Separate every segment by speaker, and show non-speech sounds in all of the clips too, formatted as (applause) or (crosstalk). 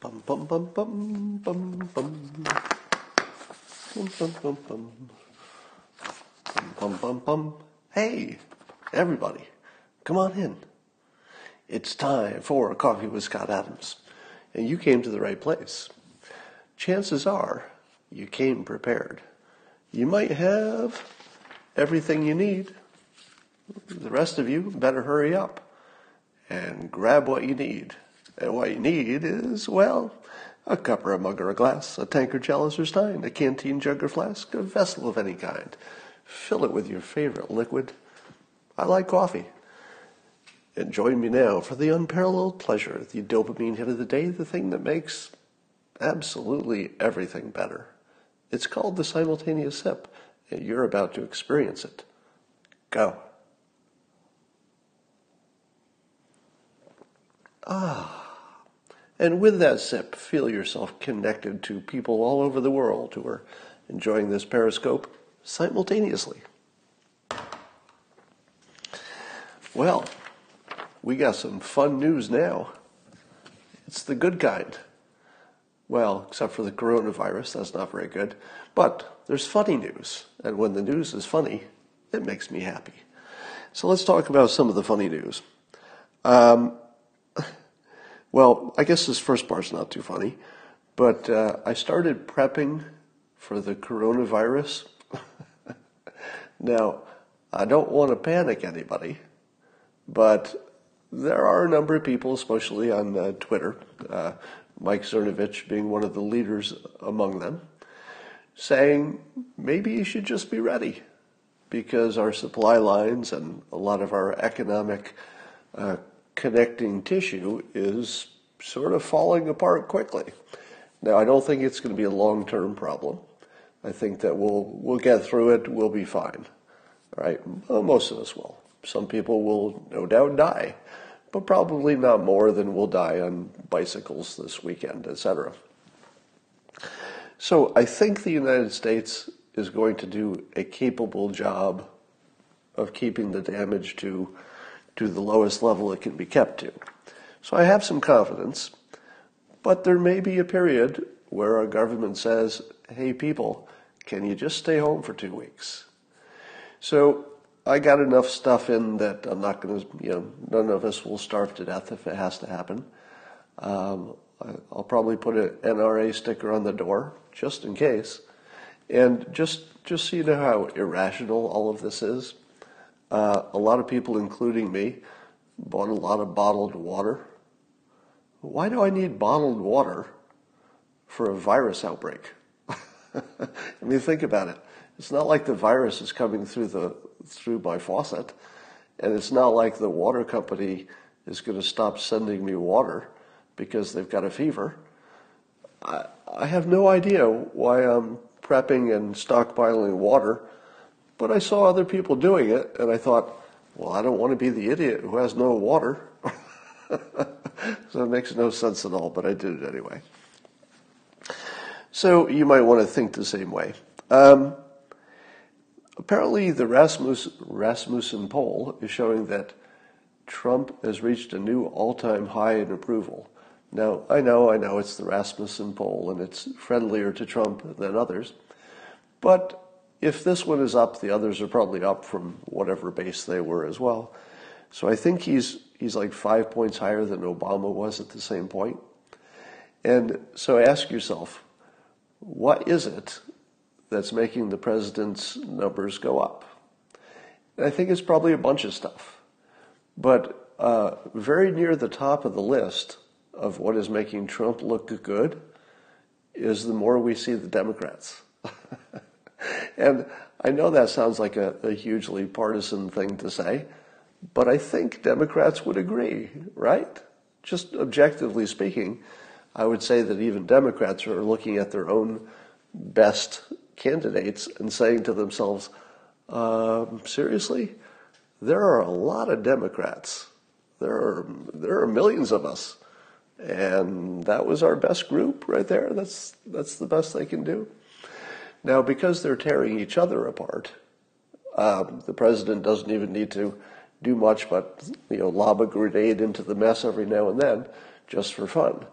Speaker 1: Bum bum bum bum bum bum. Bum bum bum bum. Bum bum bum. Hey, everybody, come on in. It's time for Coffee with Scott Adams, and you came to the right place. Chances are you came prepared. You might have everything you need. The rest of you better hurry up and grab what you need. And what you need is, well, a cup or a mug or a glass, a tankard, chalice or stein, a canteen, jug or flask, a vessel of any kind. Fill it with your favorite liquid. I like coffee. And join me now for the unparalleled pleasure, the dopamine hit of the day, the thing that makes absolutely everything better. It's called the simultaneous sip, and you're about to experience it. Go. Ah. And with that sip, feel yourself connected to people all over the world who are enjoying this periscope simultaneously. Well, we got some fun news now. It's the good kind. Well, except for the coronavirus, that's not very good. But there's funny news, and when the news is funny, it makes me happy. So let's talk about some of the funny news. Um, well, I guess this first part's not too funny, but uh, I started prepping for the coronavirus. (laughs) now, I don't want to panic anybody, but there are a number of people, especially on uh, Twitter, uh, Mike Cernovich being one of the leaders among them, saying maybe you should just be ready because our supply lines and a lot of our economic uh, connecting tissue is sort of falling apart quickly. Now, I don't think it's going to be a long-term problem. I think that we'll we'll get through it. We'll be fine. All right, well, most of us will. Some people will no doubt die, but probably not more than will die on bicycles this weekend, etc. So I think the United States is going to do a capable job of keeping the damage to to the lowest level it can be kept to. So I have some confidence, but there may be a period where our government says, hey, people, can you just stay home for two weeks? So I got enough stuff in that I'm not going to, you know, none of us will starve to death if it has to happen. Um, I'll probably put an NRA sticker on the door just in case. And just, just so you know how irrational all of this is, uh, a lot of people, including me, bought a lot of bottled water. Why do I need bottled water for a virus outbreak? (laughs) I mean, think about it. It's not like the virus is coming through the through my faucet, and it's not like the water company is going to stop sending me water because they've got a fever. I, I have no idea why I'm prepping and stockpiling water but I saw other people doing it, and I thought, well, I don't want to be the idiot who has no water. (laughs) so it makes no sense at all, but I did it anyway. So you might want to think the same way. Um, apparently, the Rasmus, Rasmussen poll is showing that Trump has reached a new all-time high in approval. Now, I know, I know it's the Rasmussen poll, and it's friendlier to Trump than others, but if this one is up, the others are probably up from whatever base they were as well. So I think he's he's like five points higher than Obama was at the same point. And so ask yourself, what is it that's making the president's numbers go up? And I think it's probably a bunch of stuff. But uh, very near the top of the list of what is making Trump look good is the more we see the Democrats. (laughs) and I know that sounds like a, a, hugely partisan thing to say, but I think Democrats would agree, right? Just objectively speaking, I would say that even Democrats are looking at their own best candidates and saying to themselves, um, seriously, there are a lot of Democrats. There are there are millions of us, and that was our best group right there. That's that's the best they can do. Now, because they're tearing each other apart, um, the president doesn't even need to do much but you know lob a grenade into the mess every now and then, just for fun.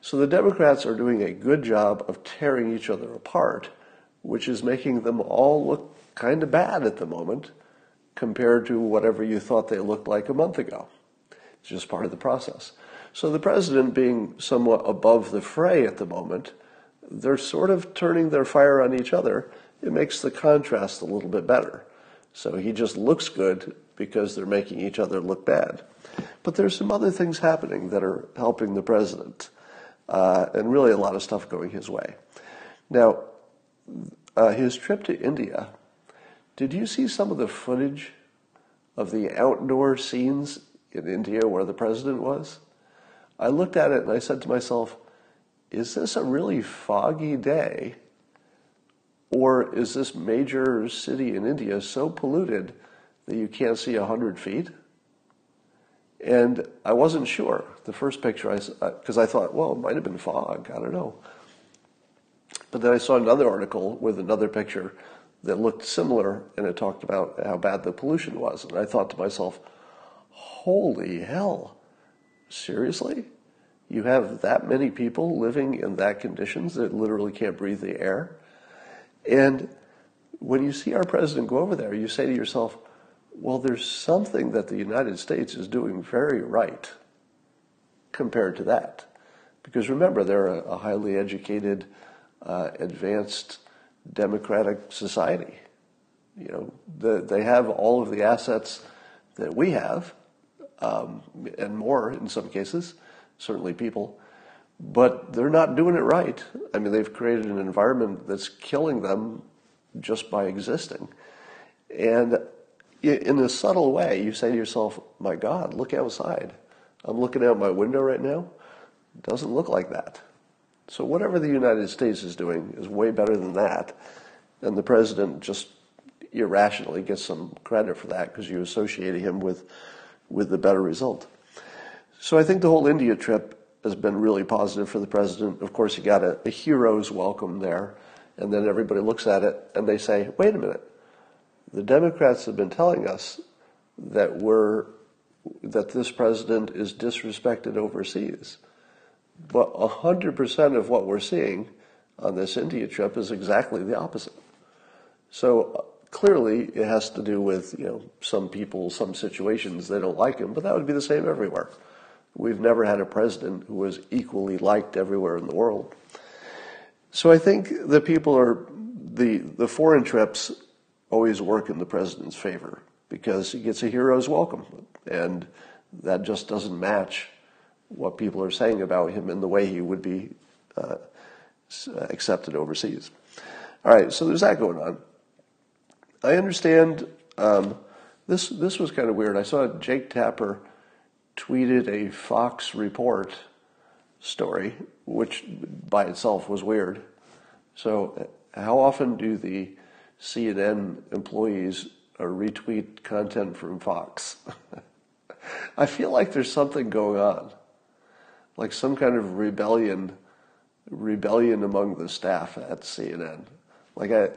Speaker 1: So the Democrats are doing a good job of tearing each other apart, which is making them all look kind of bad at the moment compared to whatever you thought they looked like a month ago. It's just part of the process. So the president being somewhat above the fray at the moment, they're sort of turning their fire on each other. It makes the contrast a little bit better. So he just looks good because they're making each other look bad. But there's some other things happening that are helping the president, uh, and really a lot of stuff going his way. Now, uh, his trip to India, did you see some of the footage of the outdoor scenes in India where the president was? I looked at it and I said to myself, is this a really foggy day? Or is this major city in India so polluted that you can't see 100 feet? And I wasn't sure. The first picture, I because uh, I thought, well, it might have been fog. I don't know. But then I saw another article with another picture that looked similar, and it talked about how bad the pollution was. And I thought to myself, holy hell, seriously? You have that many people living in that conditions that literally can't breathe the air? And when you see our president go over there, you say to yourself, well, there's something that the United States is doing very right compared to that. Because remember, they're a, a highly educated, uh, advanced democratic society. You know, the, they have all of the assets that we have, um, and more in some cases, certainly people, but they're not doing it right. I mean, they've created an environment that's killing them just by existing. And in a subtle way, you say to yourself, my God, look outside. I'm looking out my window right now. It doesn't look like that. So whatever the United States is doing is way better than that. And the president just irrationally gets some credit for that because you associate him with, with the better result. So I think the whole India trip has been really positive for the president. Of course, he got a, a hero's welcome there. And then everybody looks at it and they say, wait a minute the Democrats have been telling us that we're that this president is disrespected overseas. But 100% of what we're seeing on this India trip is exactly the opposite. So uh, clearly it has to do with, you know, some people, some situations, they don't like him, but that would be the same everywhere. We've never had a president who was equally liked everywhere in the world. So I think the people are, the, the foreign trips always work in the president's favor because he gets a hero's welcome. And that just doesn't match what people are saying about him and the way he would be uh, accepted overseas. All right, so there's that going on. I understand um, this. This was kind of weird. I saw Jake Tapper tweeted a Fox report story, which by itself was weird. So, uh, how often do the CNN employees uh, retweet content from Fox. (laughs) I feel like there's something going on, like some kind of rebellion, rebellion among the staff at CNN. Like I,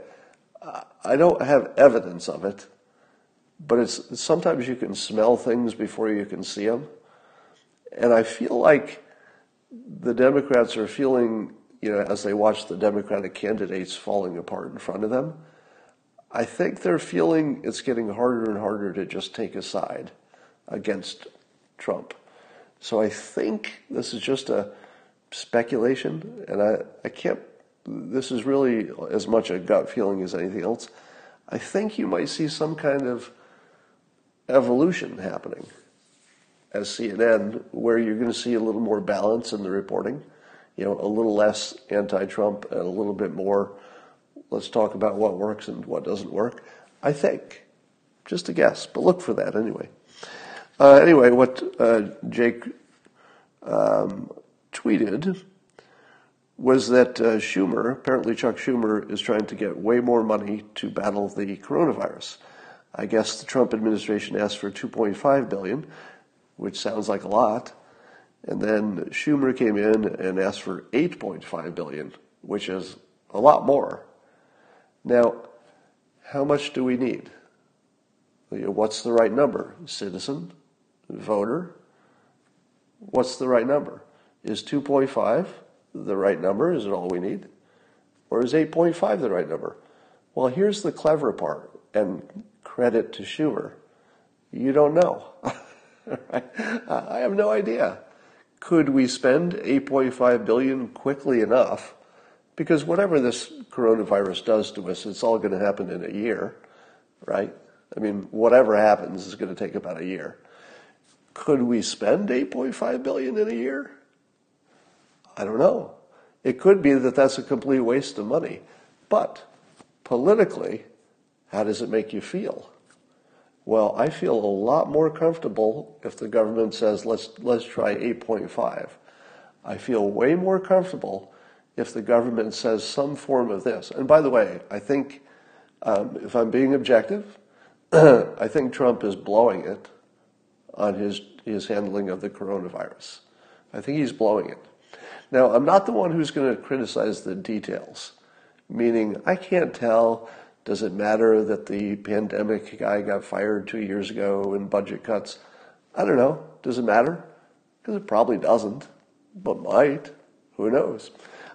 Speaker 1: I don't have evidence of it, but it's sometimes you can smell things before you can see them, and I feel like the Democrats are feeling, you know, as they watch the Democratic candidates falling apart in front of them I think they're feeling it's getting harder and harder to just take a side against Trump. So I think this is just a speculation, and I, I can't, this is really as much a gut feeling as anything else. I think you might see some kind of evolution happening as CNN, where you're going to see a little more balance in the reporting, you know, a little less anti Trump and a little bit more Let's talk about what works and what doesn't work. I think, just a guess, but look for that anyway. Uh, anyway, what uh, Jake um, tweeted was that uh, Schumer, apparently Chuck Schumer, is trying to get way more money to battle the coronavirus. I guess the Trump administration asked for 2.5 billion, which sounds like a lot, and then Schumer came in and asked for 8.5 billion, which is a lot more. Now, how much do we need? What's the right number? Citizen? Voter? What's the right number? Is 2.5 the right number? Is it all we need? Or is 8.5 the right number? Well, here's the clever part, and credit to Schumer. You don't know. (laughs) I have no idea. Could we spend 8.5 billion quickly enough? Because whatever this coronavirus does to us, it's all going to happen in a year, right? I mean, whatever happens is going to take about a year. Could we spend 8.5 billion in a year? I don't know. It could be that that's a complete waste of money. But politically, how does it make you feel? Well, I feel a lot more comfortable if the government says let's let's try 8.5. I feel way more comfortable if the government says some form of this. And by the way, I think um, if I'm being objective, (clears throat) I think Trump is blowing it on his, his handling of the coronavirus. I think he's blowing it. Now, I'm not the one who's going to criticize the details, meaning I can't tell does it matter that the pandemic guy got fired two years ago in budget cuts? I don't know. Does it matter? Because it probably doesn't, but might. Who knows?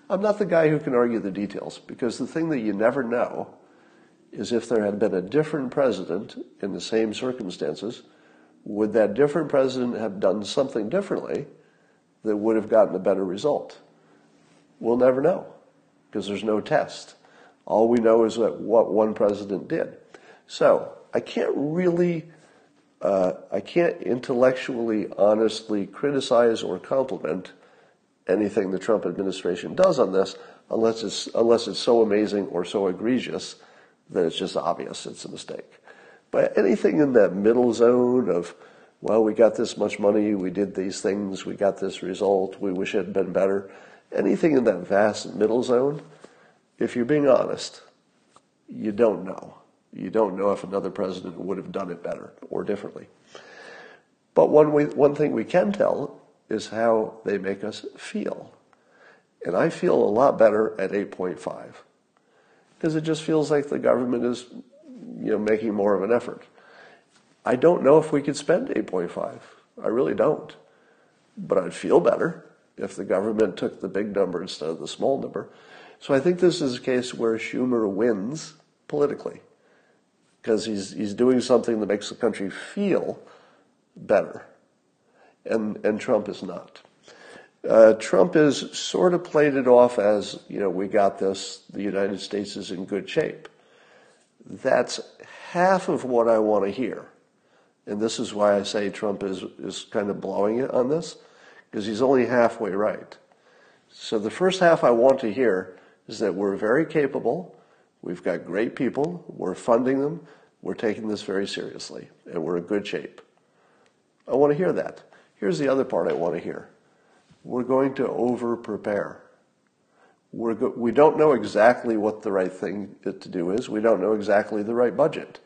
Speaker 1: I'm not the guy who can argue the details because the thing that you never know is if there had been a different president in the same circumstances would that different president have done something differently that would have gotten a better result? We'll never know because there's no test. All we know is that what one president did. So I can't really, uh, I can't intellectually, honestly criticize or compliment anything the Trump administration does on this unless it's, unless it's so amazing or so egregious that it's just obvious it's a mistake. But anything in that middle zone of, well, we got this much money, we did these things, we got this result, we wish it had been better, anything in that vast middle zone, if you're being honest, you don't know. You don't know if another president would have done it better or differently. But one, way, one thing we can tell is how they make us feel. And I feel a lot better at 8.5 because it just feels like the government is you know, making more of an effort. I don't know if we could spend 8.5. I really don't. But I'd feel better if the government took the big number instead of the small number. So I think this is a case where Schumer wins politically because he's, he's doing something that makes the country feel better. And, and Trump is not. Uh, Trump has sort of played it off as, you know, we got this, the United States is in good shape. That's half of what I want to hear. And this is why I say Trump is, is kind of blowing it on this, because he's only halfway right. So the first half I want to hear is that we're very capable, we've got great people, we're funding them, we're taking this very seriously, and we're in good shape. I want to hear that. Here's the other part I want to hear. We're going to over prepare. We're go- we don't know exactly what the right thing to do is. We don't know exactly the right budget.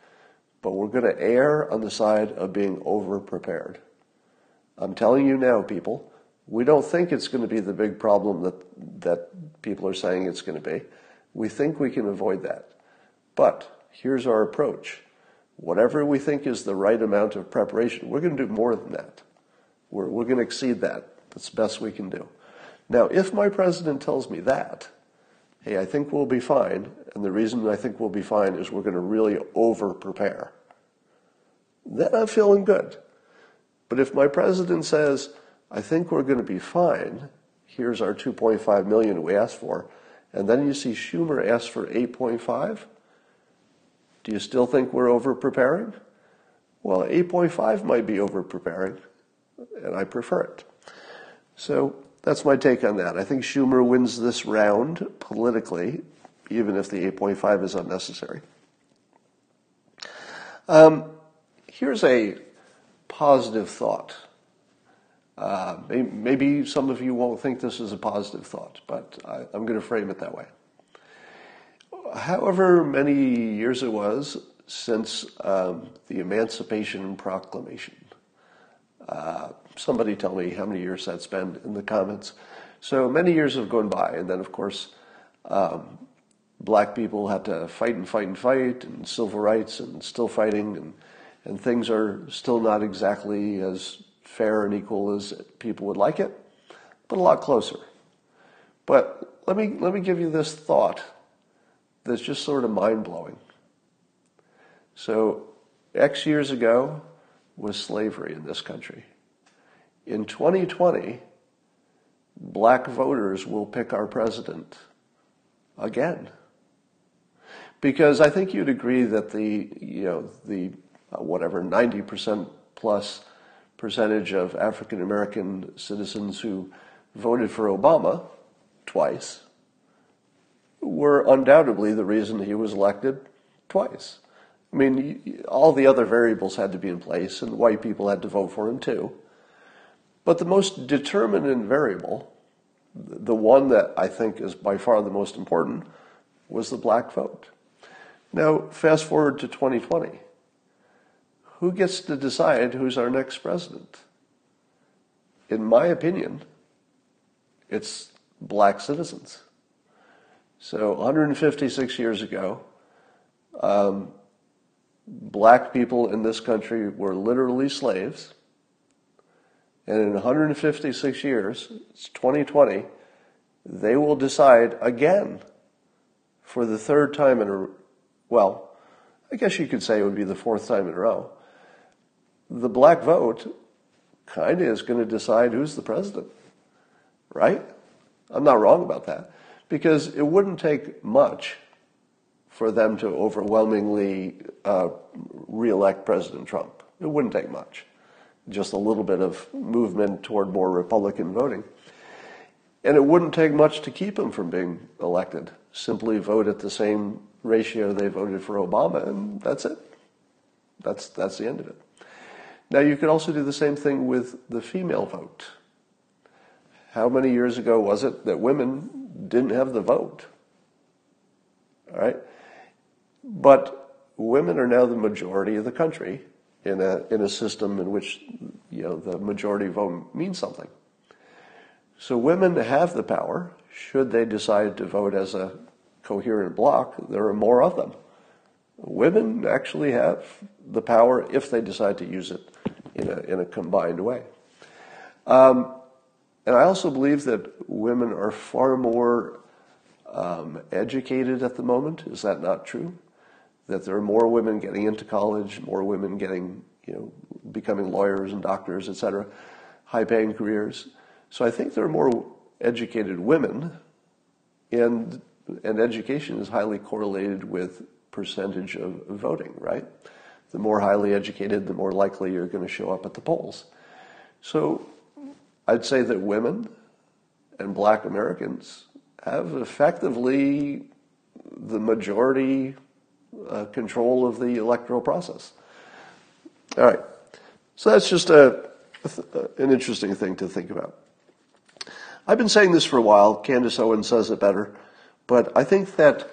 Speaker 1: But we're going to err on the side of being over prepared. I'm telling you now, people, we don't think it's going to be the big problem that, that people are saying it's going to be. We think we can avoid that. But here's our approach. Whatever we think is the right amount of preparation, we're going to do more than that. We're, we're going to exceed that. That's the best we can do. Now, if my president tells me that, hey, I think we'll be fine, and the reason I think we'll be fine is we're going to really over prepare, then I'm feeling good. But if my president says, I think we're going to be fine, here's our 2.5 million we asked for, and then you see Schumer ask for 8.5, do you still think we're over preparing? Well, 8.5 might be over preparing, and I prefer it. So that's my take on that. I think Schumer wins this round politically, even if the 8.5 is unnecessary. Um, here's a positive thought. Uh, maybe some of you won't think this is a positive thought, but I, am going to frame it that way. However many years it was since um, the Emancipation Proclamation, uh, somebody tell me how many years that's been in the comments. So many years have gone by, and then of course, um, black people had to fight and fight and fight, and civil rights, and still fighting, and and things are still not exactly as fair and equal as people would like it. but a lot closer. But let me, let me give you this thought that's just sort of mind blowing. So, X years ago was slavery in this country. In 2020, black voters will pick our president again. Because I think you'd agree that the, you know, the uh, whatever 90% plus percentage of African American citizens who voted for Obama twice were undoubtedly the reason he was elected twice. I mean, all the other variables had to be in place, and white people had to vote for him too. But the most determinant variable, the one that I think is by far the most important, was the black vote. Now, fast forward to 2020. Who gets to decide who's our next president? In my opinion, it's black citizens. So 156 years ago, um, black people in this country were literally slaves. And in 156 years, it's 2020, they will decide again for the third time in a well, I guess you could say it would be the fourth time in a row. The black vote kind of is going to decide who's the president, right? I'm not wrong about that because it wouldn't take much for them to overwhelmingly uh, reelect President Trump. It wouldn't take much, just a little bit of movement toward more Republican voting. And it wouldn't take much to keep him from being elected. Simply vote at the same ratio they voted for Obama, and that's it. That's, that's the end of it. Now, you could also do the same thing with the female vote. How many years ago was it that women didn't have the vote? All right? But women are now the majority of the country in a, in a system in which you know, the majority vote means something. So women have the power, should they decide to vote as a coherent bloc, there are more of them. Women actually have the power if they decide to use it in a, in a combined way. Um, and I also believe that women are far more um, educated at the moment. Is that not true? That there are more women getting into college, more women getting, you know, becoming lawyers and doctors, et cetera, high paying careers. So I think there are more educated women and and education is highly correlated with percentage of voting, right? The more highly educated, the more likely you're going to show up at the polls. So I'd say that women and black Americans have effectively the majority uh, control of the electoral process. All right. So that's just a, an interesting thing to think about. I've been saying this for a while. Candace Owen says it better. But I think that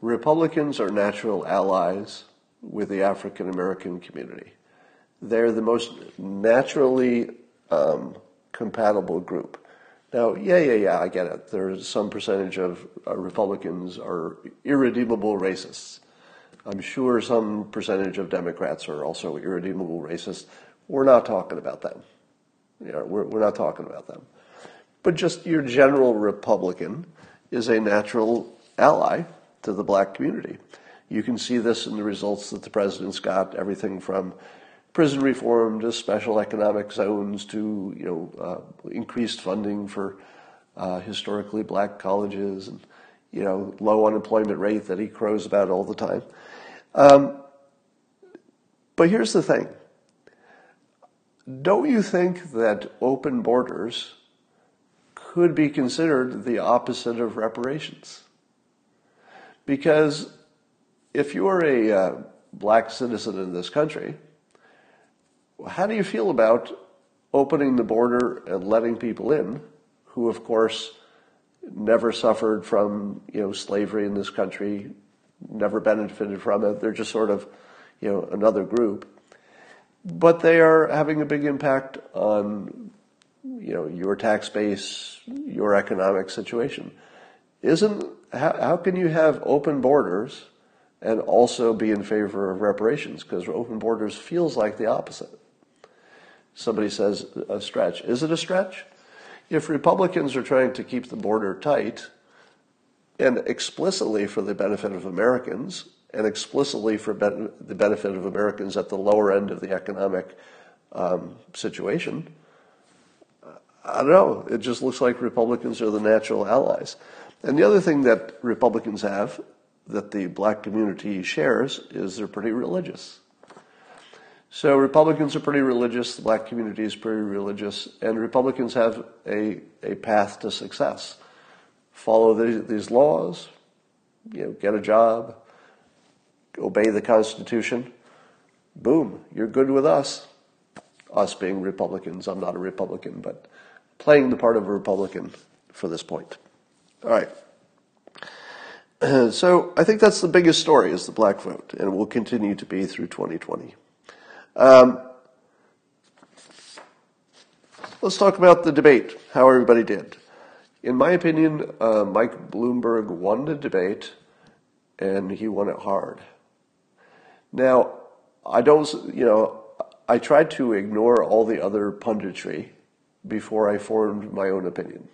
Speaker 1: Republicans are natural allies with the African American community. They're the most naturally um, compatible group. Now, yeah, yeah, yeah, I get it. There's some percentage of uh, Republicans are irredeemable racists. I'm sure some percentage of Democrats are also irredeemable racists. We're not talking about them. You know, we're, we're not talking about them. But just your general Republican is a natural ally to the black community. You can see this in the results that the president's got, everything from prison reform to special economic zones to you know uh, increased funding for uh, historically black colleges and you know low unemployment rate that he crows about all the time. Um, but here's the thing: don't you think that open borders could be considered the opposite of reparations. Because if you're a uh, black citizen in this country, how do you feel about opening the border and letting people in who, of course, never suffered from you know slavery in this country, never benefited from it. They're just sort of you know another group, but they are having a big impact on you know, your tax base, your economic situation. Isn't, how, how can you have open borders and also be in favor of reparations? Because open borders feels like the opposite. Somebody says a stretch. Is it a stretch? If Republicans are trying to keep the border tight, and explicitly for the benefit of Americans, and explicitly for ben- the benefit of Americans at the lower end of the economic um, situation, I don't know. It just looks like Republicans are the natural allies. And the other thing that Republicans have that the black community shares is they're pretty religious. So Republicans are pretty religious, the black community is pretty religious, and Republicans have a, a path to success. Follow the, these laws, you know, get a job, obey the Constitution. Boom, you're good with us. Us being Republicans, I'm not a Republican, but playing the part of a Republican for this point. All right. (clears throat) So I think that's the biggest story is the black vote, and it will continue to be through 2020. Um, let's talk about the debate, how everybody did. In my opinion, uh, Mike Bloomberg won the debate, and he won it hard. Now, I don't, you know, I tried to ignore all the other punditry before I formed my own opinion.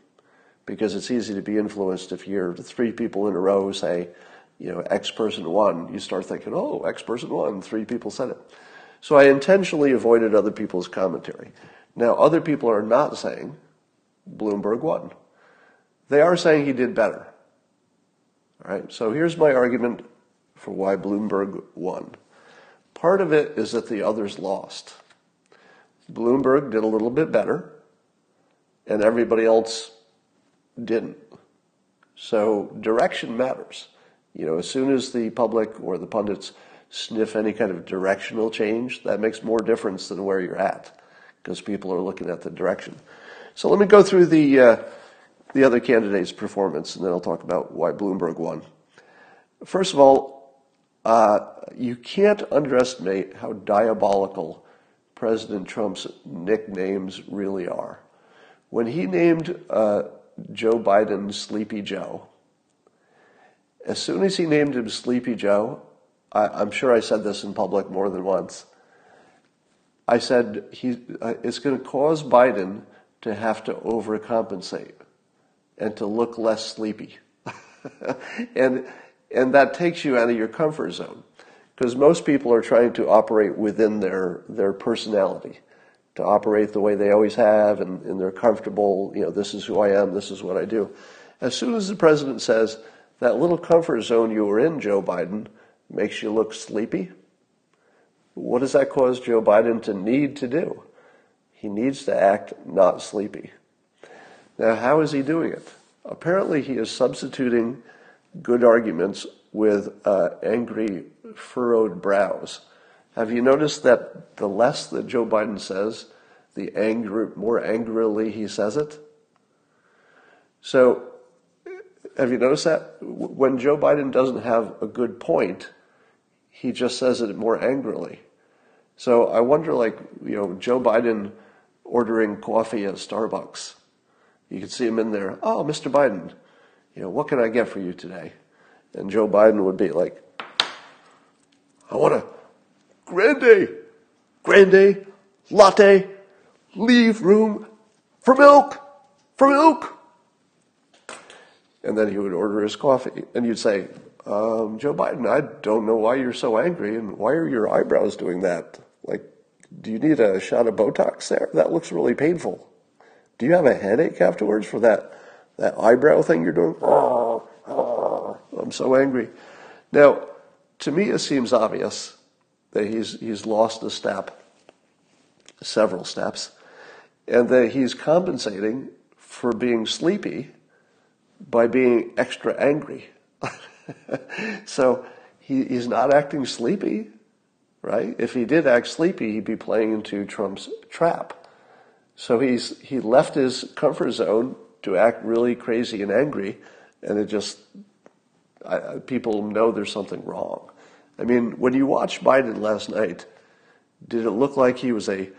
Speaker 1: Because it's easy to be influenced if you're three people in a row say, you know, X person won, you start thinking, oh, X person won, three people said it. So I intentionally avoided other people's commentary. Now, other people are not saying Bloomberg won. They are saying he did better. All right, so here's my argument for why Bloomberg won. Part of it is that the others lost. Bloomberg did a little bit better and everybody else didn't. So direction matters. You know, as soon as the public or the pundits sniff any kind of directional change, that makes more difference than where you're at because people are looking at the direction. So let me go through the uh, the other candidates' performance, and then I'll talk about why Bloomberg won. First of all, uh, you can't underestimate how diabolical President Trump's nicknames really are. When he named uh, Joe Biden Sleepy Joe, as soon as he named him Sleepy Joe, I, am sure I said this in public more than once. I said he, uh, it's going to cause Biden to have to overcompensate and to look less sleepy. (laughs) and, and that takes you out of your comfort zone because most people are trying to operate within their, their personality to operate the way they always have and, and they're comfortable, you know, this is who I am, this is what I do. As soon as the president says, that little comfort zone you were in, Joe Biden, makes you look sleepy, what does that cause Joe Biden to need to do? He needs to act not sleepy. Now, how is he doing it? Apparently, he is substituting good arguments with uh, angry, furrowed brows. Have you noticed that the less that Joe Biden says, the angry, more angrily he says it? So, have you noticed that? When Joe Biden doesn't have a good point, he just says it more angrily. So I wonder, like, you know, Joe Biden ordering coffee at Starbucks. You could see him in there. Oh, Mr. Biden, you know, what can I get for you today? And Joe Biden would be like, I want to grande, grande, latte, leave room for milk, for milk. And then he would order his coffee, and you'd say, um, Joe Biden, I don't know why you're so angry, and why are your eyebrows doing that? Like, do you need a shot of Botox there? That looks really painful. Do you have a headache afterwards for that, that eyebrow thing you're doing? Oh, (laughs) oh, I'm so angry. Now, to me, it seems obvious that he's, he's lost a step, several steps, and that he's compensating for being sleepy by being extra angry. (laughs) so he, he's not acting sleepy, right? If he did act sleepy, he'd be playing into Trump's trap. So he's he left his comfort zone to act really crazy and angry, and it just I, people know there's something wrong. I mean, when you watched Biden last night, did it look like he was a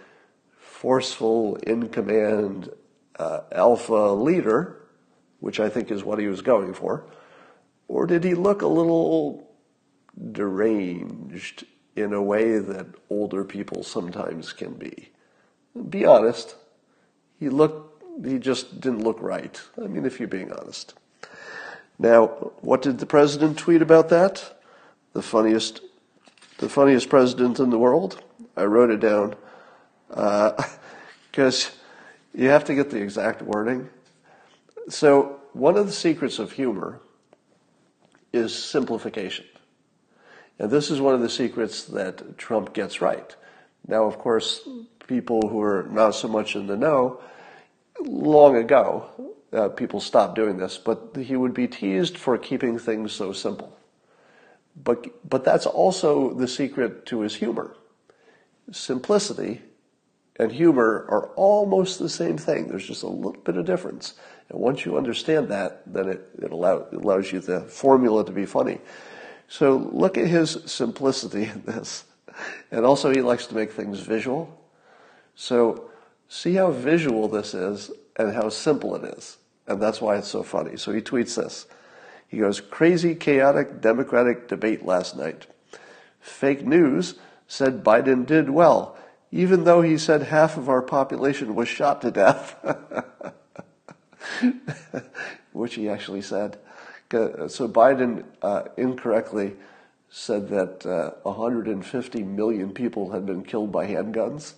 Speaker 1: forceful, in command uh, alpha leader, which I think is what he was going for? Or did he look a little deranged in a way that older people sometimes can be? Be honest. He looked he just didn't look right. I mean, if you're being honest. Now, what did the president tweet about that? The funniest, the funniest president in the world. I wrote it down because uh, (laughs) you have to get the exact wording. So, one of the secrets of humor is simplification. And this is one of the secrets that Trump gets right. Now, of course, people who are not so much in the know, long ago, uh, people stopped doing this, but he would be teased for keeping things so simple. But, but that's also the secret to his humor. Simplicity and humor are almost the same thing. There's just a little bit of difference. And once you understand that, then it, it, allow, it allows you the formula to be funny. So look at his simplicity in this. And also he likes to make things visual. So see how visual this is and how simple it is. And that's why it's so funny. So he tweets this. He goes, crazy, chaotic Democratic debate last night. Fake news said Biden did well, even though he said half of our population was shot to death. (laughs) Which he actually said. So Biden uh, incorrectly said that uh, 150 million people had been killed by handguns.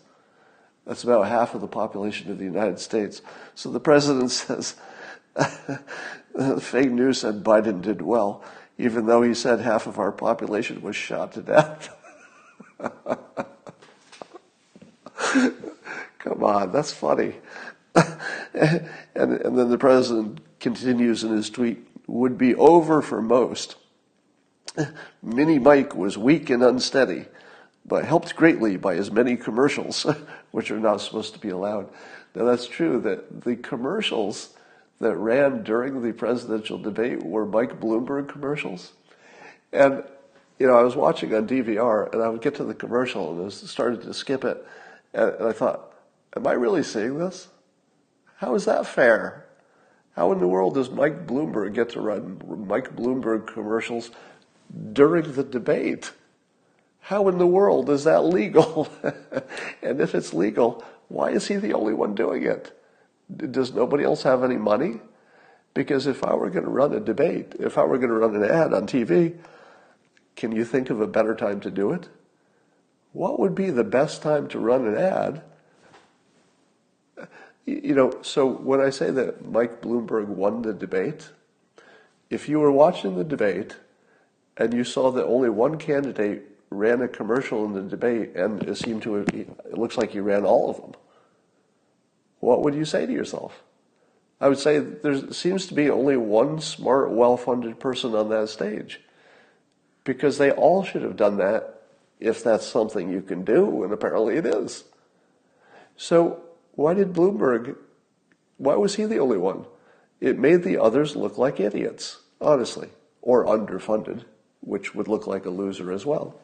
Speaker 1: That's about half of the population of the United States. So the president (laughs) says, Uh, fake news said Biden did well, even though he said half of our population was shot to death. (laughs) Come on, that's funny. (laughs) and, and then the president continues in his tweet would be over for most. Mini Mike was weak and unsteady, but helped greatly by his many commercials, (laughs) which are not supposed to be allowed. Now, that's true that the commercials that ran during the presidential debate were Mike Bloomberg commercials. And, you know, I was watching on DVR and I would get to the commercial and I started to skip it. And I thought, am I really seeing this? How is that fair? How in the world does Mike Bloomberg get to run Mike Bloomberg commercials during the debate? How in the world is that legal? (laughs) and if it's legal, why is he the only one doing it? Does nobody else have any money? Because if I were going to run a debate, if I were going to run an ad on TV, can you think of a better time to do it? What would be the best time to run an ad? You know, so when I say that Mike Bloomberg won the debate, if you were watching the debate and you saw that only one candidate ran a commercial in the debate and it seemed to have, it looks like he ran all of them what would you say to yourself? I would say there seems to be only one smart, well funded person on that stage. Because they all should have done that if that's something you can do, and apparently it is. So, why did Bloomberg, why was he the only one? It made the others look like idiots, honestly, or underfunded, which would look like a loser as well.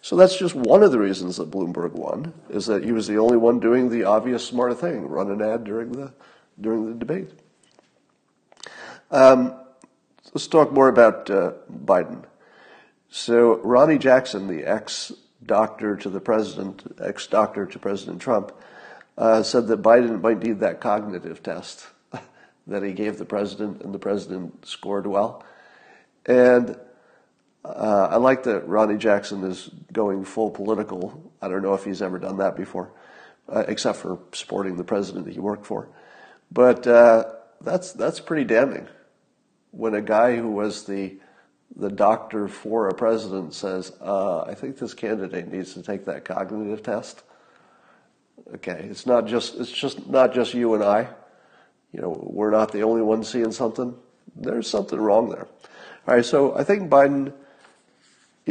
Speaker 1: So that's just one of the reasons that Bloomberg won, is that he was the only one doing the obvious smart thing, run an ad during the, during the debate. Um, let's talk more about uh, Biden. So Ronny Jackson, the ex-doctor to the president, ex-doctor to President Trump, uh, said that Biden might need that cognitive test (laughs) that he gave the president, and the president scored well. And uh, I like that Ronny Jackson is going full political. I don't know if he's ever done that before, uh, except for supporting the president that he worked for. But uh, that's that's pretty damning. When a guy who was the the doctor for a president says, uh, "I think this candidate needs to take that cognitive test." Okay, it's not just it's just not just you and I. You know, we're not the only ones seeing something. There's something wrong there. All right, so I think Biden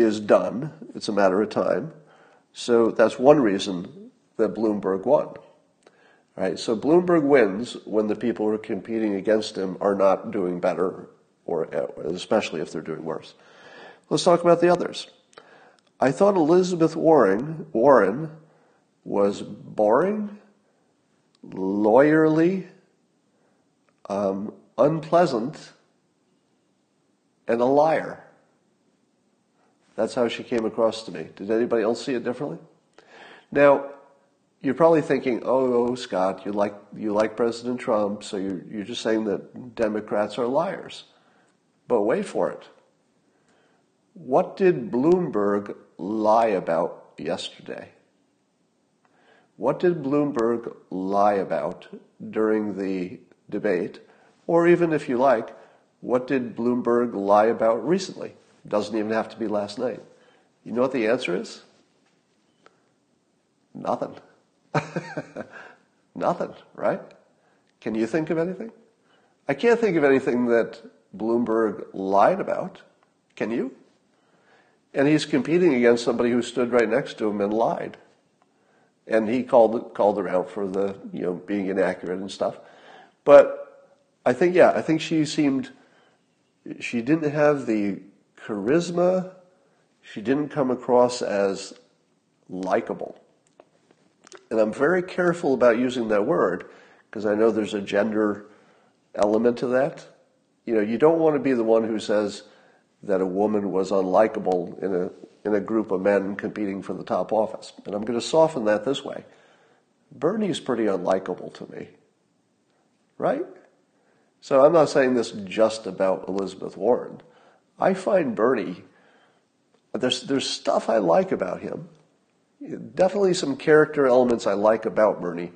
Speaker 1: is done. It's a matter of time. So that's one reason that Bloomberg won. Right? So Bloomberg wins when the people who are competing against him are not doing better, or especially if they're doing worse. Let's talk about the others. I thought Elizabeth Warren, Warren was boring, lawyerly, um, unpleasant, and a liar. That's how she came across to me. Did anybody else see it differently? Now, you're probably thinking, oh, oh, Scott, you like you like President Trump, so you're you're just saying that Democrats are liars. But wait for it. What did Bloomberg lie about yesterday? What did Bloomberg lie about during the debate? Or even if you like, what did Bloomberg lie about recently? Doesn't even have to be last night. You know what the answer is? Nothing. (laughs) Nothing, right? Can you think of anything? I can't think of anything that Bloomberg lied about. Can you? And he's competing against somebody who stood right next to him and lied. And he called called her out for the you know being inaccurate and stuff. But I think yeah, I think she seemed she didn't have the charisma. She didn't come across as likable. And I'm very careful about using that word because I know there's a gender element to that. You know, you don't want to be the one who says that a woman was unlikable in a in a group of men competing for the top office. And I'm going to soften that this way. Bernie's pretty unlikable to me. Right? So I'm not saying this just about Elizabeth Warren. I find Bernie there's there's stuff I like about him definitely some character elements I like about Bernie,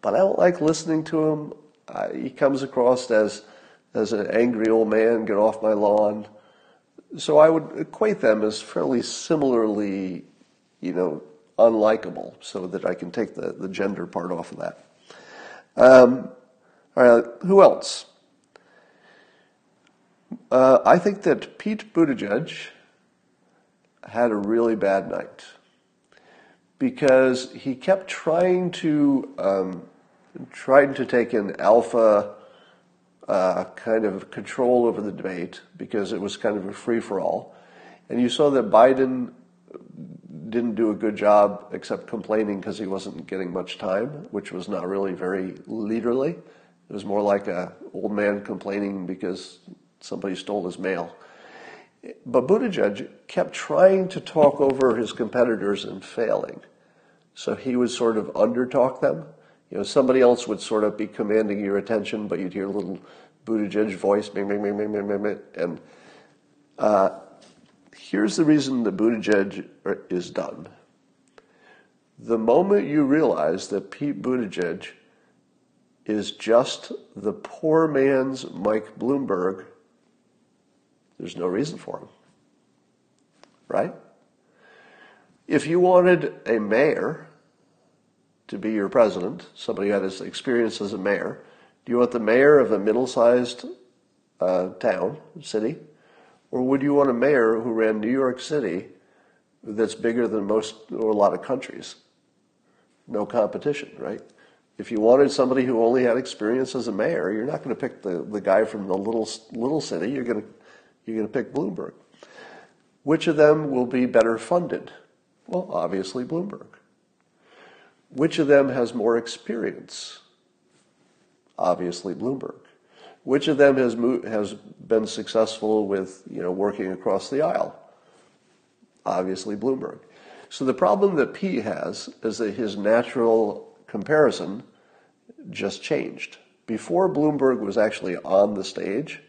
Speaker 1: but I don't like listening to him. Uh, he comes across as as an angry old man, get off my lawn. So I would equate them as fairly similarly, you know, unlikable, so that I can take the, the gender part off of that. Um, all right, who else? Uh, I think that Pete Buttigieg had a really bad night because he kept trying to um, trying to take an alpha uh, kind of control over the debate because it was kind of a free for all, and you saw that Biden didn't do a good job except complaining because he wasn't getting much time, which was not really very leaderly. It was more like a old man complaining because somebody stole his mail. But Buttigieg kept trying to talk over his competitors and failing. So he would sort of undertalk them. You know, somebody else would sort of be commanding your attention, but you'd hear a little Buttigieg voice, bing, bing, bing, bing, bing, bing, bing. And uh, here's the reason the Buttigieg is done. The moment you realize that Pete Buttigieg is just the poor man's Mike Bloomberg, there's no reason for him. Right? If you wanted a mayor to be your president, somebody who had experience as a mayor, do you want the mayor of a middle sized uh, town, city? Or would you want a mayor who ran New York City that's bigger than most or a lot of countries? No competition, right? If you wanted somebody who only had experience as a mayor, you're not going to pick the, the guy from the little little city. You're going to you're going to pick Bloomberg. Which of them will be better funded? Well, obviously Bloomberg. Which of them has more experience? Obviously Bloomberg. Which of them has has been successful with you know working across the aisle? Obviously Bloomberg. So the problem that P has is that his natural comparison just changed. Before Bloomberg was actually on the stage,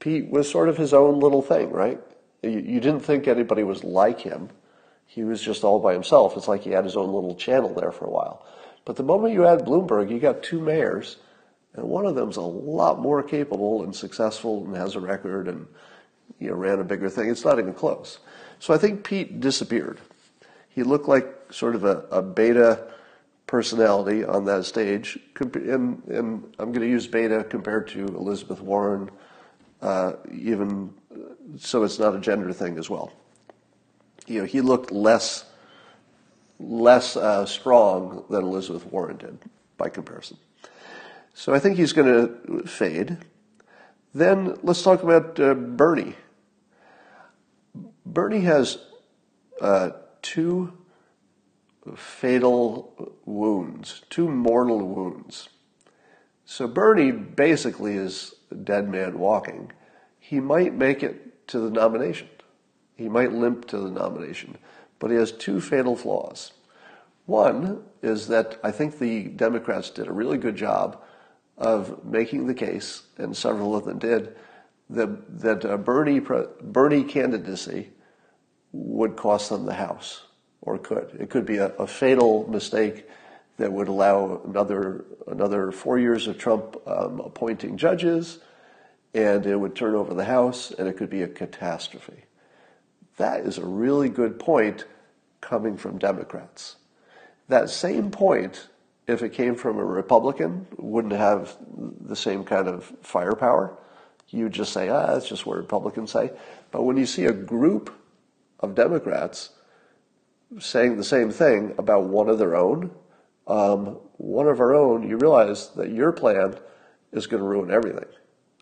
Speaker 1: Pete was sort of his own little thing, right? You, didn't think anybody was like him he was just all by himself. It's like he had his own little channel there for a while. But the moment you add Bloomberg, you got two mayors, and one of them's a lot more capable and successful and has a record and you know ran a bigger thing. It's not even close. So I think Pete disappeared. He looked like sort of a, a beta personality on that stage, and, and I'm going to use beta compared to Elizabeth Warren, even so it's not a gender thing as well you know, he looked less less uh, strong than Elizabeth Warren did by comparison. So I think he's going to fade. Then let's talk about uh, Bernie. Bernie has uh, two fatal wounds, two mortal wounds. So Bernie basically is dead man walking. He might make it to the nomination. He might limp to the nomination, but he has two fatal flaws. One is that I think the Democrats did a really good job of making the case, and several of them did, that, that uh, Bernie, Bernie candidacy would cost them the House, or could. It could be a, a fatal mistake that would allow another, another four years of Trump um, appointing judges, and it would turn over the House, and it could be a catastrophe. That is a really good point coming from Democrats. That same point, if it came from a Republican, wouldn't have the same kind of firepower. You just say, ah, that's just what Republicans say. But when you see a group of Democrats saying the same thing about one of their own, um, one of our own, you realize that your plan is going to ruin everything.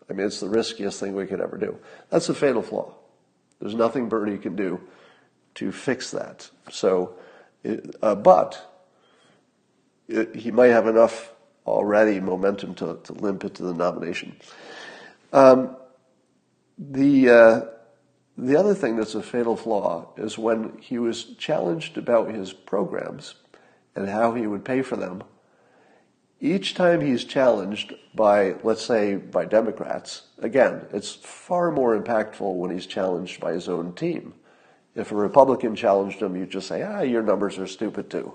Speaker 1: I mean, it's the riskiest thing we could ever do. That's a fatal flaw. There's nothing Bernie can do to fix that. So, uh, but it, he might have enough already momentum to, to limp into the nomination. Um, the uh, the other thing that's a fatal flaw is when he was challenged about his programs and how he would pay for them. Each time he's challenged by, let's say, by Democrats, again, it's far more impactful when he's challenged by his own team. If a Republican challenged him, you'd just say, ah, your numbers are stupid too.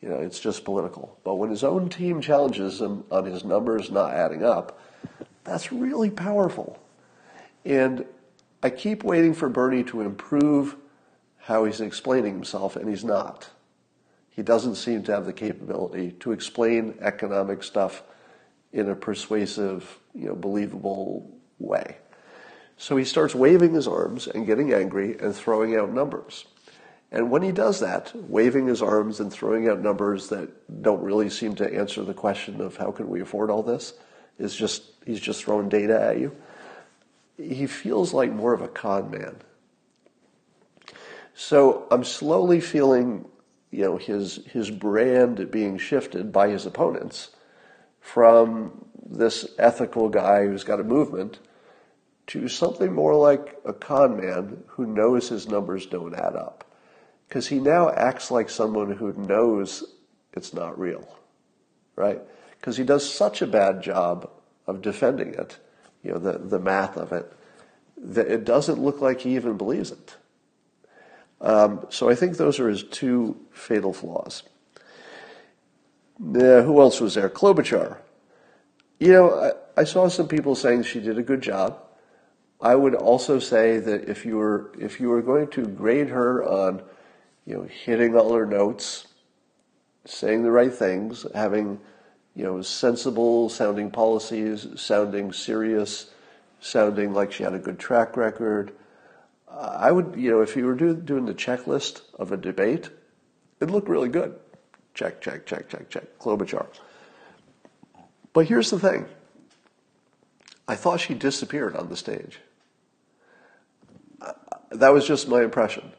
Speaker 1: You know, it's just political. But when his own team challenges him on his numbers not adding up, that's really powerful. And I keep waiting for Bernie to improve how he's explaining himself, and he's not. He doesn't seem to have the capability to explain economic stuff in a persuasive, you know, believable way. So he starts waving his arms and getting angry and throwing out numbers. And when he does that, waving his arms and throwing out numbers that don't really seem to answer the question of how can we afford all this, is just he's just throwing data at you. He feels like more of a con man. So I'm slowly feeling, you know, his his brand being shifted by his opponents from this ethical guy who's got a movement to something more like a con man who knows his numbers don't add up because he now acts like someone who knows it's not real, right? Because he does such a bad job of defending it, you know, the, the math of it, that it doesn't look like he even believes it. Um, so I think those are his two fatal flaws. Uh, who else was there? Klobuchar. You know, I, I saw some people saying she did a good job. I would also say that if you were if you were going to grade her on you know, hitting all her notes, saying the right things, having, you know, sensible sounding policies, sounding serious, sounding like she had a good track record. I would, you know, if you were do, doing the checklist of a debate, it'd look really good. Check, check, check, check, check. Klobuchar. But here's the thing. I thought she disappeared on the stage. That was just my impression.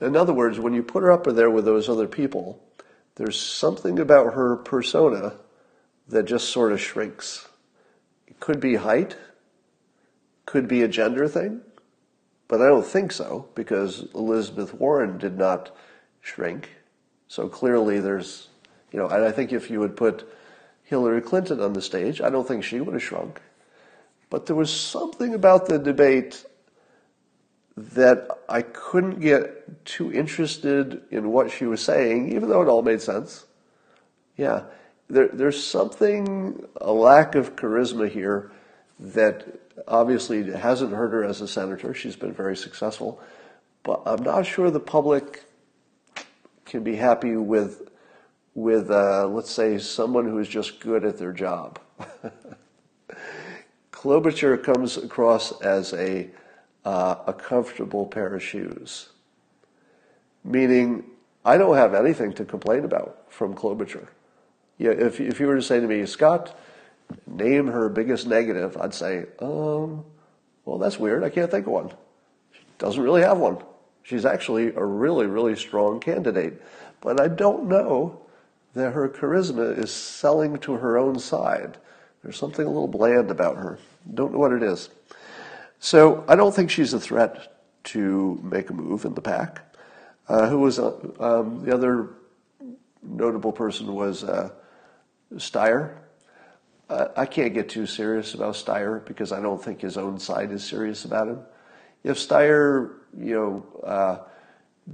Speaker 1: In other words, when you put her up there with those other people, there's something about her persona that just sort of shrinks. It could be height, could be a gender thing, but I don't think so because Elizabeth Warren did not shrink. So clearly there's, you know, and I think if you would put Hillary Clinton on the stage, I don't think she would have shrunk. But there was something about the debate that I couldn't get too interested in what she was saying, even though it all made sense. Yeah, there, there's something, a lack of charisma here that obviously hasn't hurt her as a senator. She's been very successful. But I'm not sure the public can be happy with, with uh, let's say, someone who is just good at their job. (laughs) Klobuchar comes across as a uh, a comfortable pair of shoes. Meaning, I don't have anything to complain about from Klobuchar. Yeah, if, if you were to say to me, Scott, name her biggest negative, I'd say, um, well, that's weird. I can't think of one. She doesn't really have one. She's actually a really, really strong candidate. But I don't know that her charisma is selling to her own side. There's something a little bland about her. Don't know what it is. So I don't think she's a threat to make a move in the pack. Uh, who was uh, um, the other notable person was uh, Steyer. Uh, I can't get too serious about Steyer because I don't think his own side is serious about him. If Steyer, you know, uh,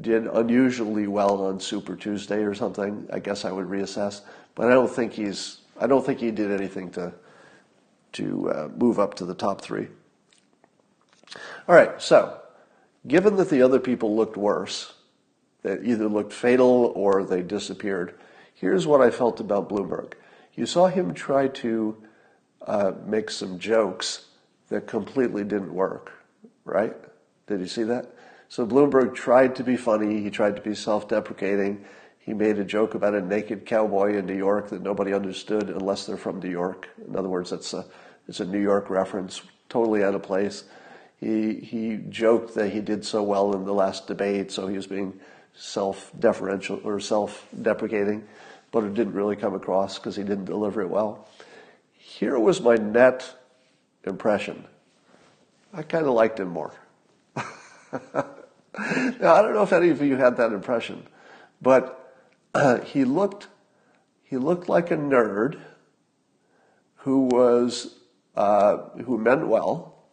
Speaker 1: did unusually well on Super Tuesday or something, I guess I would reassess. But I don't think he's. I don't think he did anything to to uh, move up to the top three. All right, so given that the other people looked worse, that either looked fatal or they disappeared, here's what I felt about Bloomberg. You saw him try to uh, make some jokes that completely didn't work, right? Did you see that? So Bloomberg tried to be funny. He tried to be self-deprecating. He made a joke about a naked cowboy in New York that nobody understood unless they're from New York. In other words, it's a, it's a New York reference, totally out of place. He, he joked that he did so well in the last debate, so he was being self-deferential or self-deprecating, but it didn't really come across because he didn't deliver it well. Here was my net impression. I kind of liked him more. (laughs) now, I don't know if any of you had that impression, but uh, (clears throat) he looked he looked like a nerd who was uh, who meant well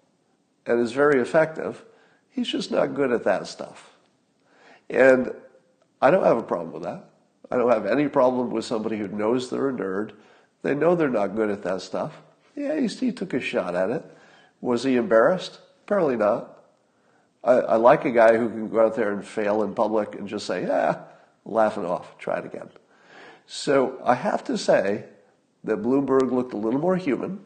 Speaker 1: and is very effective. He's just not good at that stuff. And I don't have a problem with that. I don't have any problem with somebody who knows they're a nerd. They know they're not good at that stuff. Yeah, he, he took a shot at it. Was he embarrassed? Apparently not. I, I, like a guy who can go out there and fail in public and just say, yeah, laugh it off, try it again. So I have to say that Bloomberg looked a little more human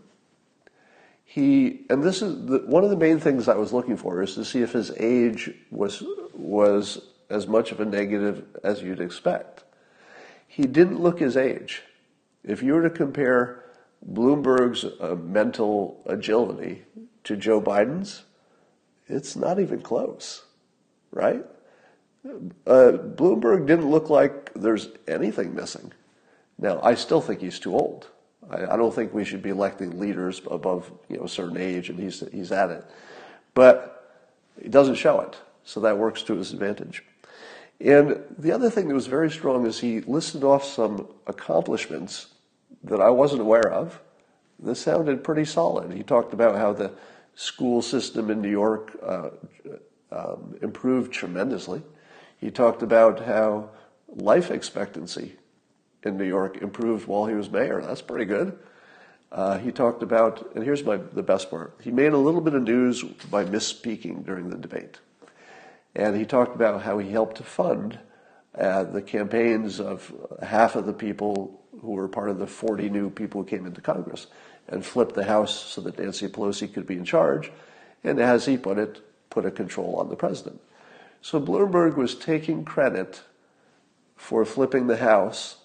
Speaker 1: he and this is the, one of the main things I was looking for is to see if his age was was as much of a negative as you'd expect. He didn't look his age. If you were to compare Bloomberg's uh, mental agility to Joe Biden's, it's not even close, right? Uh, Bloomberg didn't look like there's anything missing. Now, I still think he's too old. I, I don't think we should be electing leaders above you know a certain age, and he's he's at it, but he doesn't show it, so that works to his advantage. And the other thing that was very strong is he listed off some accomplishments that I wasn't aware of. This sounded pretty solid. He talked about how the school system in New York uh, um, improved tremendously. He talked about how life expectancy in New York improved while he was mayor. That's pretty good. Uh, he talked about, and here's my, the best part. He made a little bit of news by misspeaking during the debate. And he talked about how he helped to fund uh, the campaigns of half of the people who were part of the 40 new people who came into Congress and flipped the House so that Nancy Pelosi could be in charge. And as he put it, put a control on the president. So Bloomberg was taking credit for flipping the House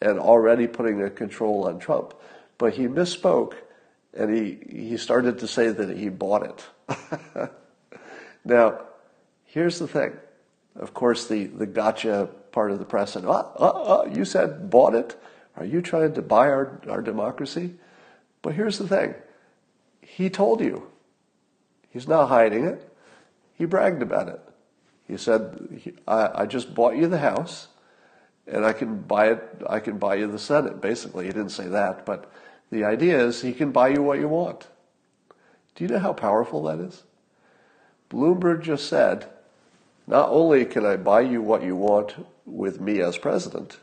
Speaker 1: and already putting a control on Trump. But he misspoke and he, he started to say that he bought it. (laughs) now, here's the thing. Of course, the, the gotcha part of the press said, oh, oh, oh, you said bought it? Are you trying to buy our, our democracy? But here's the thing. He told you. He's not hiding it. He bragged about it. He said, I, I just bought you the house and I can buy it. I can buy you the Senate. Basically, he didn't say that, but the idea is he can buy you what you want. Do you know how powerful that is? Bloomberg just said, not only can I buy you what you want with me as president,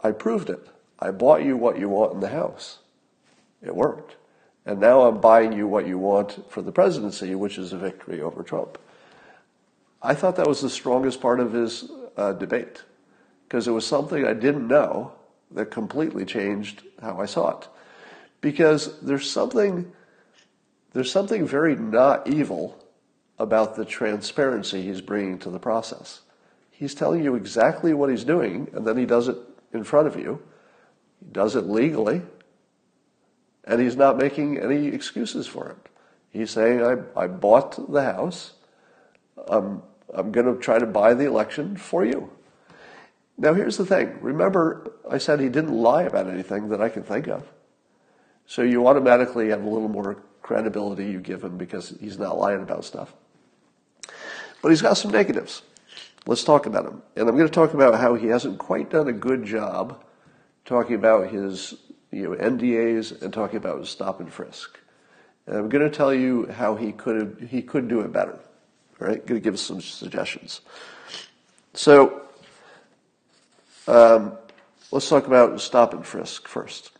Speaker 1: I proved it. I bought you what you want in the House. It worked. And now I'm buying you what you want for the presidency, which is a victory over Trump. I thought that was the strongest part of his uh, debate because it was something I didn't know that completely changed how I saw it. Because there's something, there's something very not evil about the transparency he's bringing to the process. He's telling you exactly what he's doing, and then he does it in front of you. He does it legally, and he's not making any excuses for it. He's saying, I, I bought the house. I'm, I'm going to try to buy the election for you. Now, here's the thing. Remember, I said he didn't lie about anything that I can think of. So you automatically have a little more credibility you give him because he's not lying about stuff. But he's got some negatives. Let's talk about him. And I'm going to talk about how he hasn't quite done a good job talking about his you know, NDAs and talking about his stop and frisk. And I'm going to tell you how he could he could do it better. All right, going to give us some suggestions. So um, let's talk about stop and frisk first.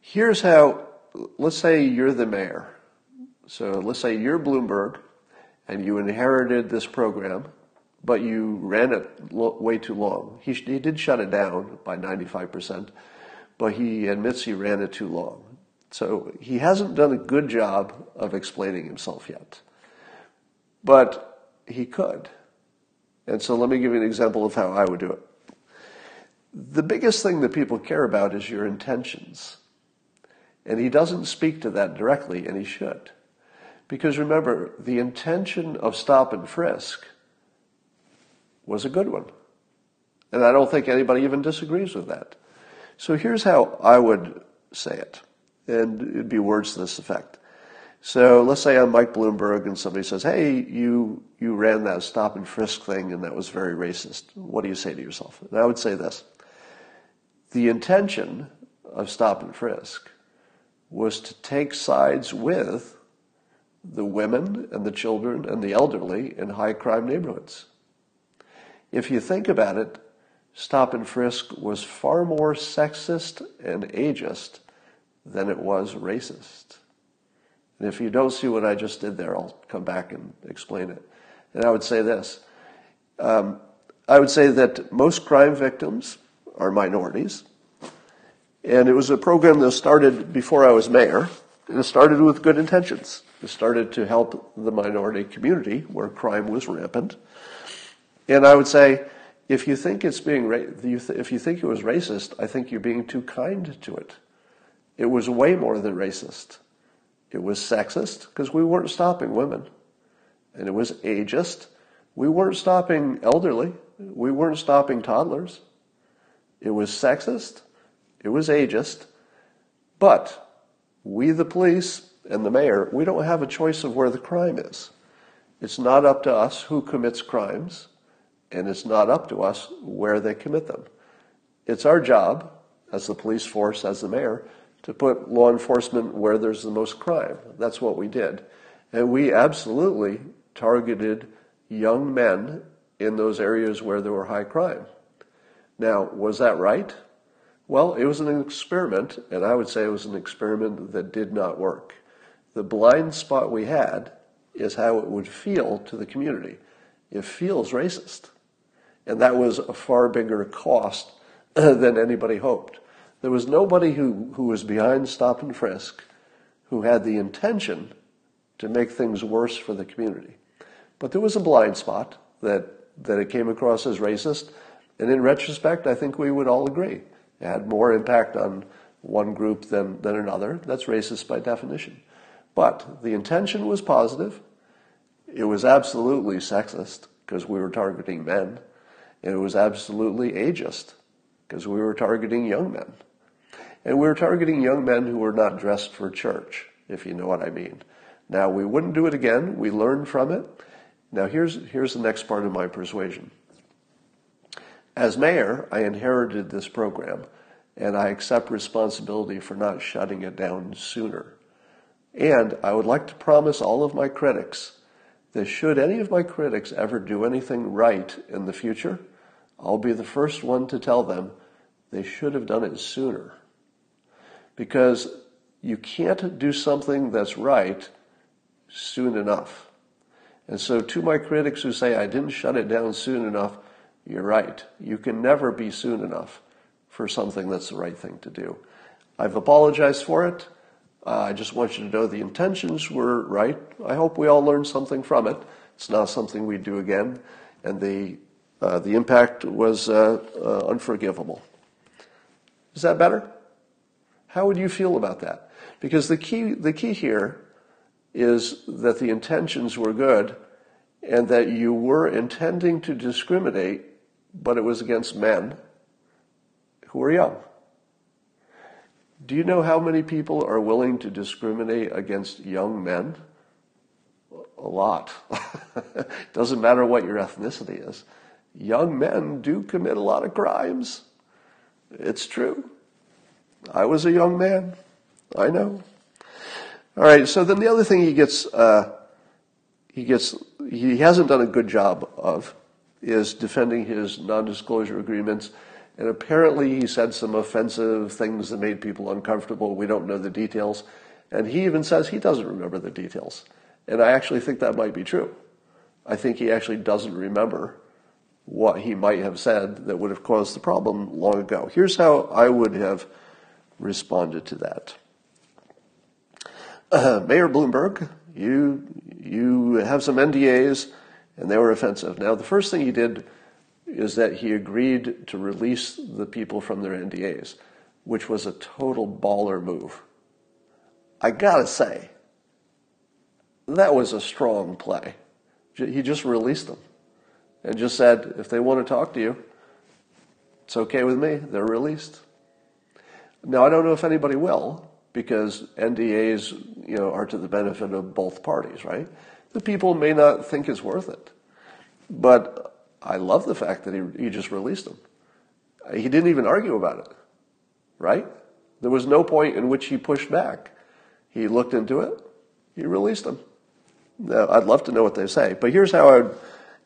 Speaker 1: Here's how. Let's say you're the mayor. So let's say you're Bloomberg, and you inherited this program, but you ran it way too long. He, he did shut it down by 95%, but he admits he ran it too long. So he hasn't done a good job of explaining himself yet. But he could. And so let me give you an example of how I would do it. The biggest thing that people care about is your intentions. And he doesn't speak to that directly, and he should. Because remember, the intention of stop and frisk was a good one. And I don't think anybody even disagrees with that. So here's how I would say it and it'd be words to this effect. So let's say I'm Mike Bloomberg and somebody says, hey, you, you ran that stop and frisk thing and that was very racist. What do you say to yourself? And I would say this. The intention of stop and frisk was to take sides with the women and the children and the elderly in high crime neighborhoods. If you think about it, stop and frisk was far more sexist and ageist than it was racist. And if you don't see what I just did there, I'll come back and explain it. And I would say this um, I would say that most crime victims are minorities. And it was a program that started before I was mayor. And it started with good intentions. Started to help the minority community where crime was rampant. And I would say, if you think it's being, if you think it was racist, I think you're being too kind to it. It was way more than racist. It was sexist because we weren't stopping women. And it was ageist. We weren't stopping elderly. We weren't stopping toddlers. It was sexist. It was ageist. But we, the police and the mayor, we don't have a choice of where the crime is. It's not up to us who commits crimes, and it's not up to us where they commit them. It's our job, as the police force, as the mayor, to put law enforcement where there's the most crime. That's what we did. And we absolutely targeted young men in those areas where there were high crime. Now, was that right? Well, it was an experiment, and I would say it was an experiment that did not work. The blind spot we had is how it would feel to the community. It feels racist. And that was a far bigger cost (clears throat) than anybody hoped. There was nobody who, who was behind stop and frisk who had the intention to make things worse for the community. But there was a blind spot that, that it came across as racist. And in retrospect, I think we would all agree. It had more impact on one group than, than another. That's racist by definition. But the intention was positive. It was absolutely sexist because we were targeting men. And it was absolutely ageist because we were targeting young men. And we were targeting young men who were not dressed for church, if you know what I mean. Now, we wouldn't do it again. We learned from it. Now, here's, here's the next part of my persuasion. As mayor, I inherited this program, and I accept responsibility for not shutting it down sooner. And I would like to promise all of my critics that should any of my critics ever do anything right in the future, I'll be the first one to tell them they should have done it sooner because you can't do something that's right soon enough. And so, to my critics who say I didn't shut it down soon enough, you're right. You can never be soon enough for something that's the right thing to do. I've apologized for it. Uh, I just want you to know the intentions were right. I hope we all learned something from it. It's not something we'd do again, and the uh, the impact was uh, uh unforgivable. Is that better? How would you feel about that? Because the key, the key here is that the intentions were good and that you were intending to discriminate, but it was against men who were young. Do you know how many people are willing to discriminate against young men? A lot. (laughs) Doesn't matter what your ethnicity is. Young men do commit a lot of crimes. It's true. I was a young man. I know. All right. So then the other thing he gets, uh, he gets, he hasn't done a good job of is defending his non-disclosure agreements. And apparently he said some offensive things that made people uncomfortable. We don't know the details. And he even says he doesn't remember the details. And I actually think that might be true. I think he actually doesn't remember what he might have said that would have caused the problem long ago. Here's how I would have responded to that. Uh, (clears throat) Mayor Bloomberg, you, you have some NDAs and they were offensive. Now, the first thing he did is that he agreed to release the people from their NDAs, which was a total baller move. I gotta say, that was a strong play. He just released them and just said, if they want to talk to you, it's okay with me. They're released. Now, I don't know if anybody will because NDAs, you know, are to the benefit of both parties, right? The people may not think it's worth it. But I love the fact that he, he just released them. He didn't even argue about it, right? There was no point in which he pushed back. He looked into it. He released them. Now, I'd love to know what they say, but here's how I would,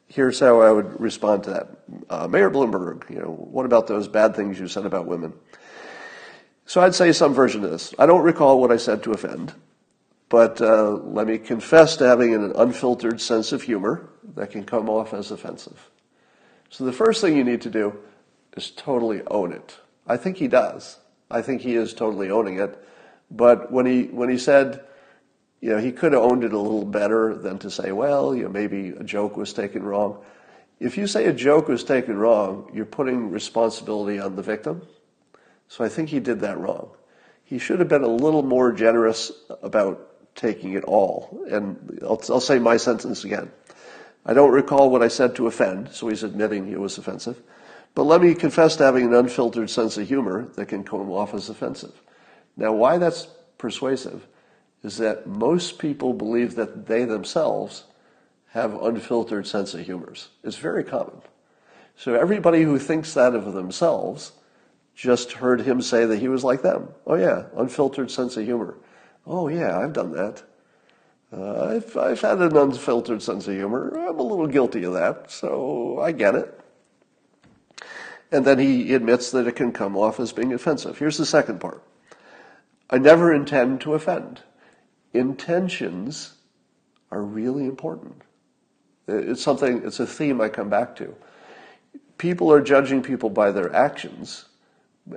Speaker 1: here's how I would respond to that. Uh, Mayor Bloomberg, you know, what about those bad things you said about women? So I'd say some version of this. I don't recall what I said to offend, but uh, let me confess to having an unfiltered sense of humor that can come off as offensive. So the first thing you need to do is totally own it. I think he does. I think he is totally owning it. But when he when he said, you know, he could have owned it a little better than to say, well, you know, maybe a joke was taken wrong. If you say a joke was taken wrong, you're putting responsibility on the victim. So I think he did that wrong. He should have been a little more generous about taking it all. And I'll, I'll say my sentence again. I don't recall what I said to offend, so he's admitting it was offensive. But let me confess to having an unfiltered sense of humor that can come off as offensive. Now, why that's persuasive is that most people believe that they themselves have unfiltered sense of humors. It's very common. So everybody who thinks that of themselves just heard him say that he was like them. Oh yeah, unfiltered sense of humor. Oh yeah, I've done that. Uh, I've, I've had an unfiltered sense of humor. I'm a little guilty of that, so I get it. And then he admits that it can come off as being offensive. Here's the second part I never intend to offend. Intentions are really important. It's something, it's a theme I come back to. People are judging people by their actions,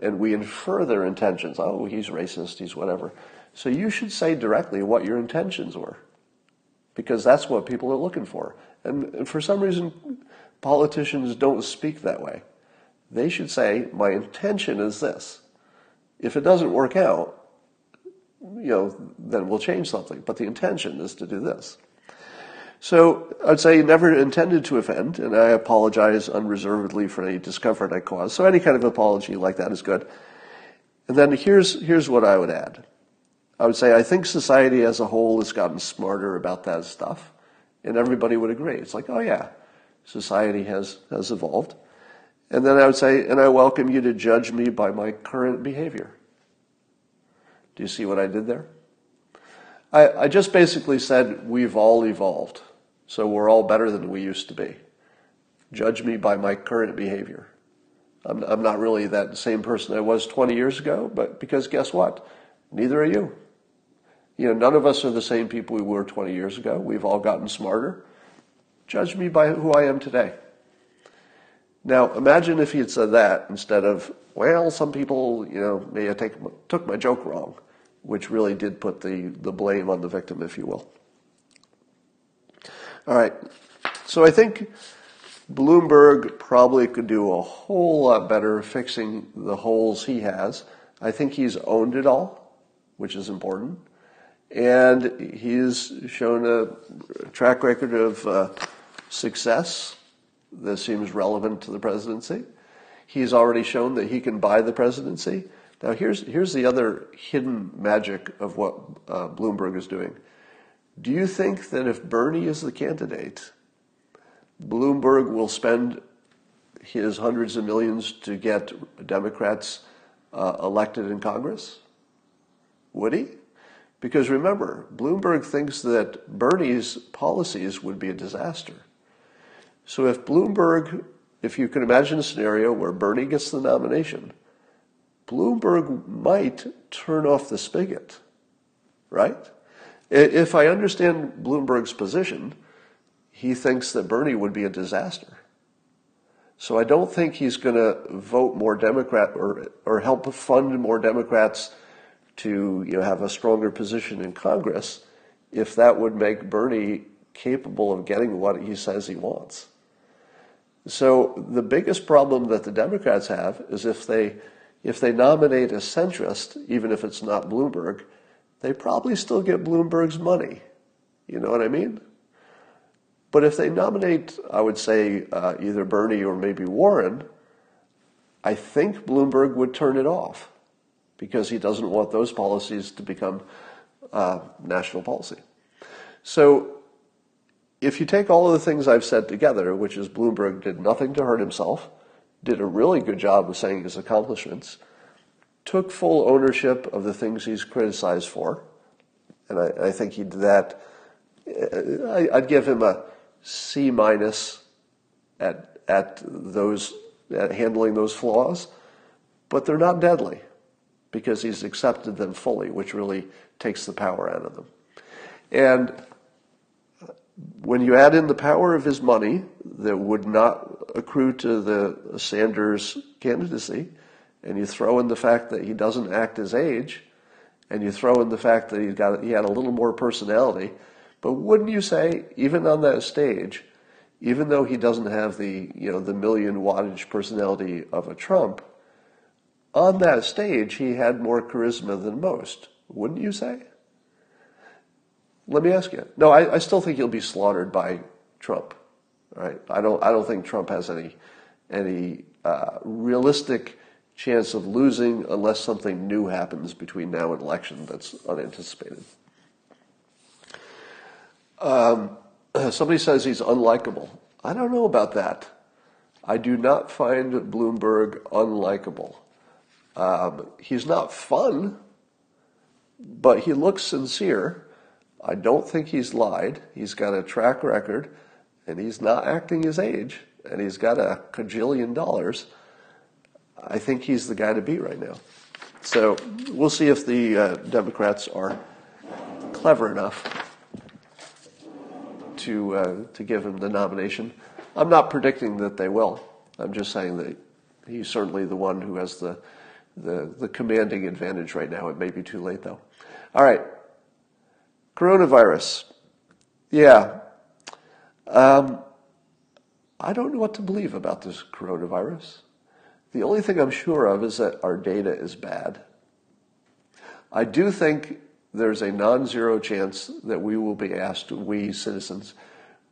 Speaker 1: and we infer their intentions. Oh, he's racist, he's whatever. So you should say directly what your intentions were, because that's what people are looking for. And for some reason, politicians don't speak that way. They should say, my intention is this. If it doesn't work out, you know, then we'll change something. But the intention is to do this. So I'd say never intended to offend, and I apologize unreservedly for any discomfort I caused. So any kind of apology like that is good. And then here's, here's what I would add. I would say I think society as a whole has gotten smarter about that stuff, and everybody would agree. It's like, oh yeah, society has, has evolved. And then I would say, and I welcome you to judge me by my current behavior. Do you see what I did there? I, I just basically said, we've all evolved, so we're all better than we used to be. Judge me by my current behavior. I'm, I'm not really that same person I was 20 years ago, but because guess what? Neither are you. You know, none of us are the same people we were 20 years ago. We've all gotten smarter. Judge me by who I am today. Now, imagine if he had said that instead of, well, some people, you know, may have take, took my joke wrong, which really did put the, the blame on the victim, if you will. All right. So I think Bloomberg probably could do a whole lot better fixing the holes he has. I think he's owned it all, which is important and he's shown a track record of uh, success that seems relevant to the presidency. He's already shown that he can buy the presidency. Now, here's, here's the other hidden magic of what uh, Bloomberg is doing. Do you think that if Bernie is the candidate, Bloomberg will spend his hundreds of millions to get Democrats uh, elected in Congress? Would he? Because remember, Bloomberg thinks that Bernie's policies would be a disaster. So if Bloomberg, if you can imagine a scenario where Bernie gets the nomination, Bloomberg might turn off the spigot, right? If I understand Bloomberg's position, he thinks that Bernie would be a disaster. So I don't think he's going to vote more Democrat or or help fund more Democrats to you know have a stronger position in Congress if that would make Bernie capable of getting what he says he wants. So the biggest problem that the Democrats have is if they if they nominate a centrist, even if it's not Bloomberg, they probably still get Bloomberg's money. You know what I mean? But if they nominate, I would say, uh, either Bernie or maybe Warren, I think Bloomberg would turn it off because he doesn't want those policies to become uh, national policy. So if you take all of the things I've said together, which is Bloomberg did nothing to hurt himself, did a really good job of saying his accomplishments, took full ownership of the things he's criticized for, and I, I think he did that. I, I'd give him a C minus at at those at handling those flaws, but they're not deadly because he's accepted them fully, which really takes the power out of them. And when you add in the power of his money that would not accrue to the Sanders candidacy, and you throw in the fact that he doesn't act his age, and you throw in the fact that he got he had a little more personality, but wouldn't you say, even on that stage, even though he doesn't have the you know the million wattage personality of a Trump, on that stage he had more charisma than most, wouldn't you say? Let me ask you. No, I, I still think he'll be slaughtered by Trump. Right? I don't. I don't think Trump has any any uh, realistic chance of losing unless something new happens between now and election that's unanticipated. Um, (clears throat) somebody says he's unlikable. I don't know about that. I do not find Bloomberg unlikable. Um, he's not fun, but he looks sincere. I don't think he's lied. He's got a track record, and he's not acting his age, and he's got a cajillion dollars. I think he's the guy to beat right now. So we'll see if the uh, Democrats are clever enough to uh, to give him the nomination. I'm not predicting that they will. I'm just saying that he's certainly the one who has the the, the commanding advantage right now. It may be too late though. All right, coronavirus. Yeah, um, I don't know what to believe about this coronavirus. The only thing I'm sure of is that our data is bad. I do think there's a non-zero chance that we will be asked, we citizens,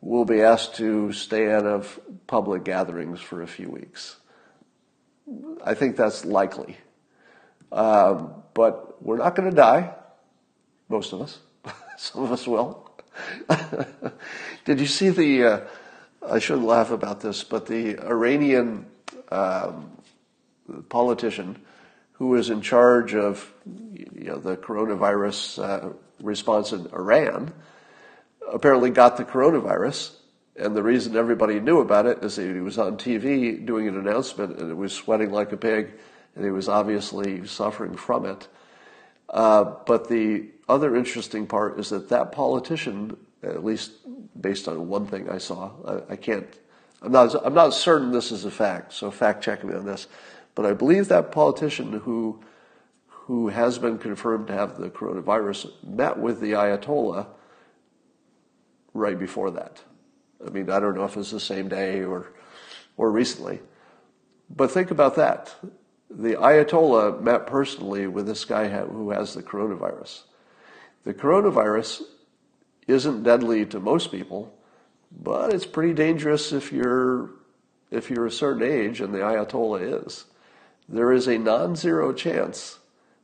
Speaker 1: will be asked to stay out of public gatherings for a few weeks. I think that's likely. Um, but we're not going to die, most of us. (laughs) Some of us will. (laughs) Did you see the, uh, I shouldn't laugh about this, but the Iranian um, politician who was in charge of you know, the coronavirus uh, response in Iran, apparently got the coronavirus. And the reason everybody knew about it is that he was on TV doing an announcement and it was sweating like a pig and he was obviously suffering from it. Uh, but the other interesting part is that that politician, at least based on one thing I saw, I, I can't, I'm not, I'm not certain this is a fact, so fact check me on this. But I believe that politician who who has been confirmed to have the coronavirus met with the Ayatollah right before that. I mean, I don't know if it's the same day or or recently. But think about that. The Ayatollah met personally with this guy who has the coronavirus. The coronavirus isn't deadly to most people, but it's pretty dangerous if you're if you're a certain age, and the Ayatollah is there is a non zero chance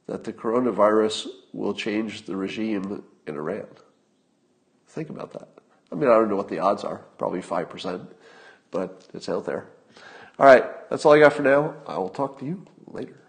Speaker 1: that the coronavirus will change the regime in Iran. Think about that. I mean, I don't know what the odds are. Probably 5%, but it's out there. All right. That's all I got for now. I will talk to you later.